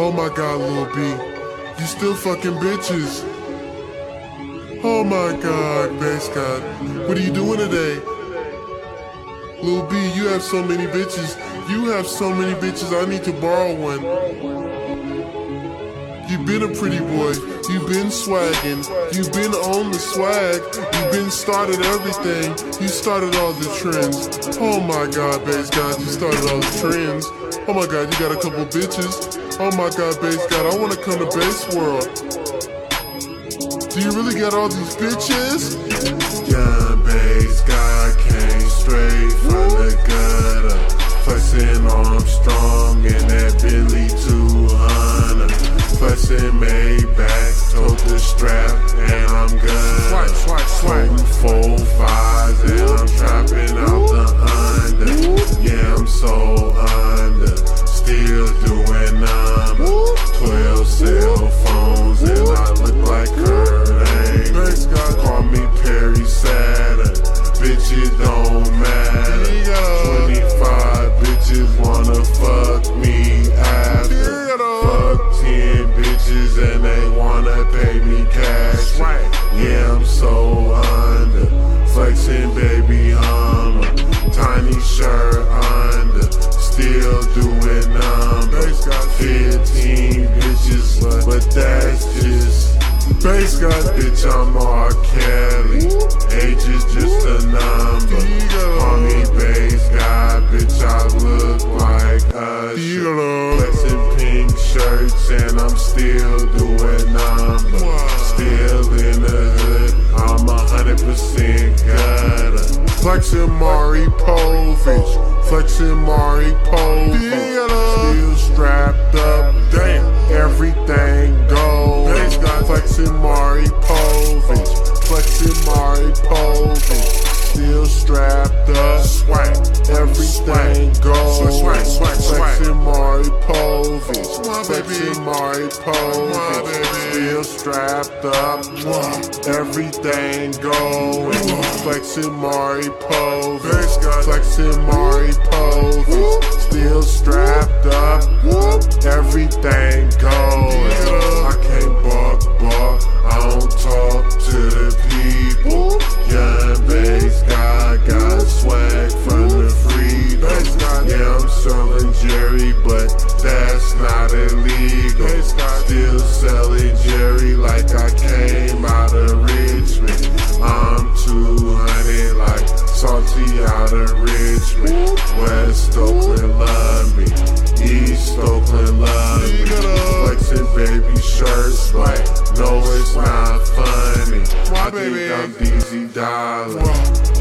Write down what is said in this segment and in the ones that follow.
Oh my god, Lil B. You still fucking bitches. Oh my god, Based God. What are you doing today? Lil B, you have so many bitches. You have so many bitches, I need to borrow one. You've been a pretty boy. You've been swagging. You've been on the swag. You've been started everything. You started all the trends. Oh my god, Based God, you started all the trends. Oh my god, you got a couple bitches. Oh my god, Based God, I wanna come to Based World. Do you really got all these bitches? Young Based God came straight from the gutter. Flexing Armstrong in that Billy 200. Flexing Maybach, told the strap, and I'm gonna. Based God. Bitch, I'm R. Kelly. Age is just a number. Call me bass guy, bitch. I look like Usher. Flexing pink shirts and I'm still doing numbers. Still in the hood. I'm a hundred percent gutter. Flexing Maury Povich. Flexing Maury Povich. Still strapped up. Damn. Everything goes. Povich. Come on, baby. Flexing Maury Come on, Povich. baby. Still strapped up. Everything going. Flexing. Based God. Flexing Maury Povich. Still strapped up. Everything going. I can't bark, bark. Illegal. Still selling Jerry like I came out of Richmond. I'm 200 like salty out of Richmond. West Oakland love me. East Oakland love me. Flexing baby shirts like no it's not funny. I think I'm DZ Dollar.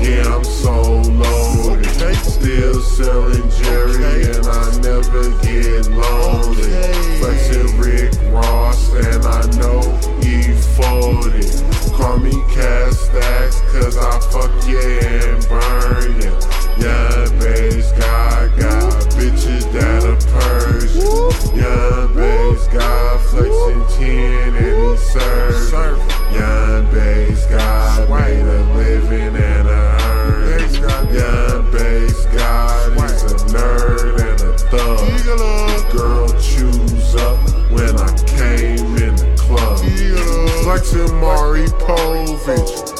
Yeah, I'm so loaded. Still selling Jerry and I never get lonely.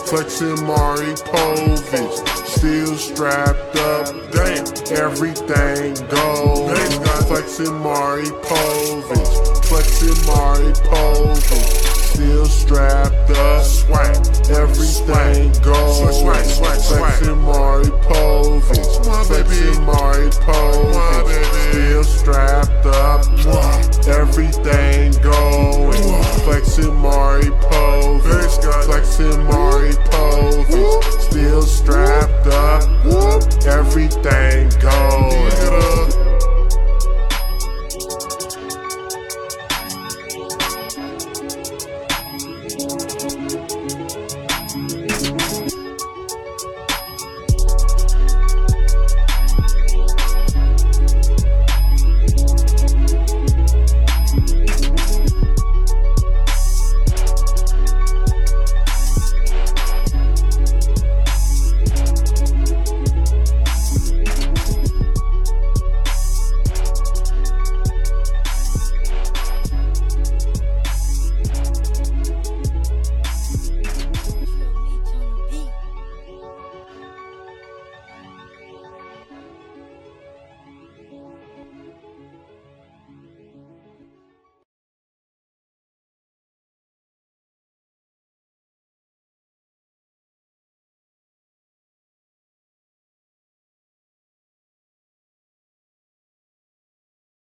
Flexing Maury Povich. Still strapped up. Damn. Everything God. Flexing Maury Povich. Flexing Maury Povich. Still strapped up. Swag. Everything goes. Swag, swag, swag. Flexing Maury Povich. Flexing Maury Povich. Still strapped up. Everything